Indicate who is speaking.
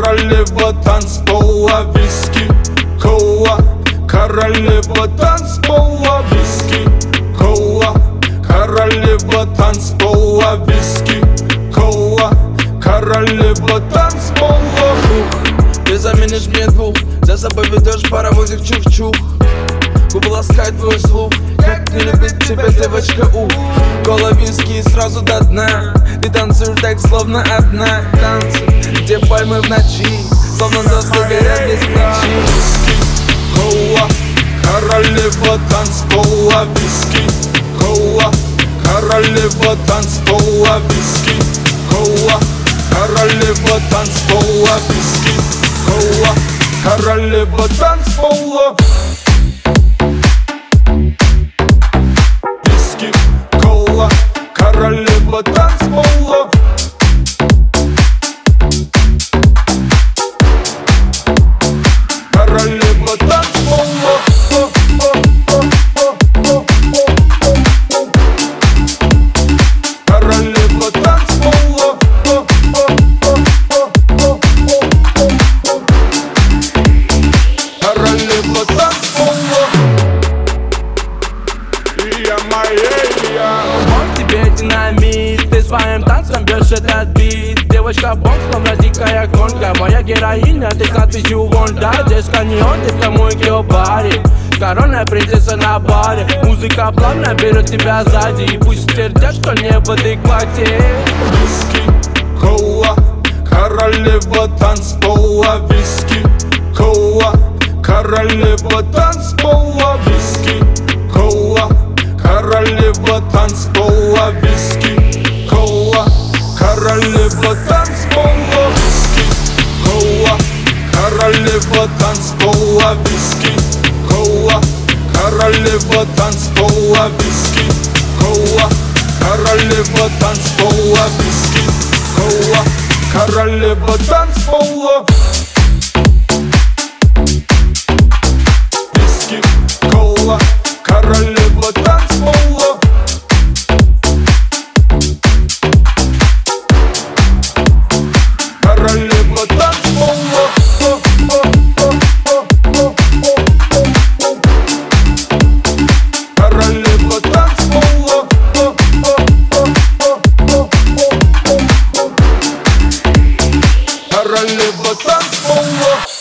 Speaker 1: Королева танцпола Виски, кола. Королева танцпола Виски, кола. Королева танцпола Виски, кола. Королева танцпола
Speaker 2: Ты заменишь мне двух За собой ведешь паровозик чух-чух. Губы ласкают твой слух Как не любит тебя девочка, ух. Кола виски сразу до дна Ты танцуешь так, словно одна. Танцы, где пальмы в ночи Словно звезды горят без свечи
Speaker 1: Виски, кола Королева танцпола Виски, кола Королева танцпола Виски, кола Королева танцпола Виски, кола Королева танцпола Моя
Speaker 2: Он тебе динамит Ты своим танцем бьешь этот бит. Девочка бомб, словно дикая гонка Моя героиня, ты с надписью Вонда Детка не он, детка мой геобари Коронная принцесса на баре. Музыка плавно берет тебя сзади. И пусть твердят, что не в адеквате.
Speaker 1: Виски, кола Королева танцпола. Виски, кола Королева танцпола. Виски, Королева танцпола Виски, кола. Королева танцпола Виски, кола. Королева танцпола Виски, кола. Королева танцпола Виски, кола. Королева танцпола Виски, кола. Королева танцпола 放纵我。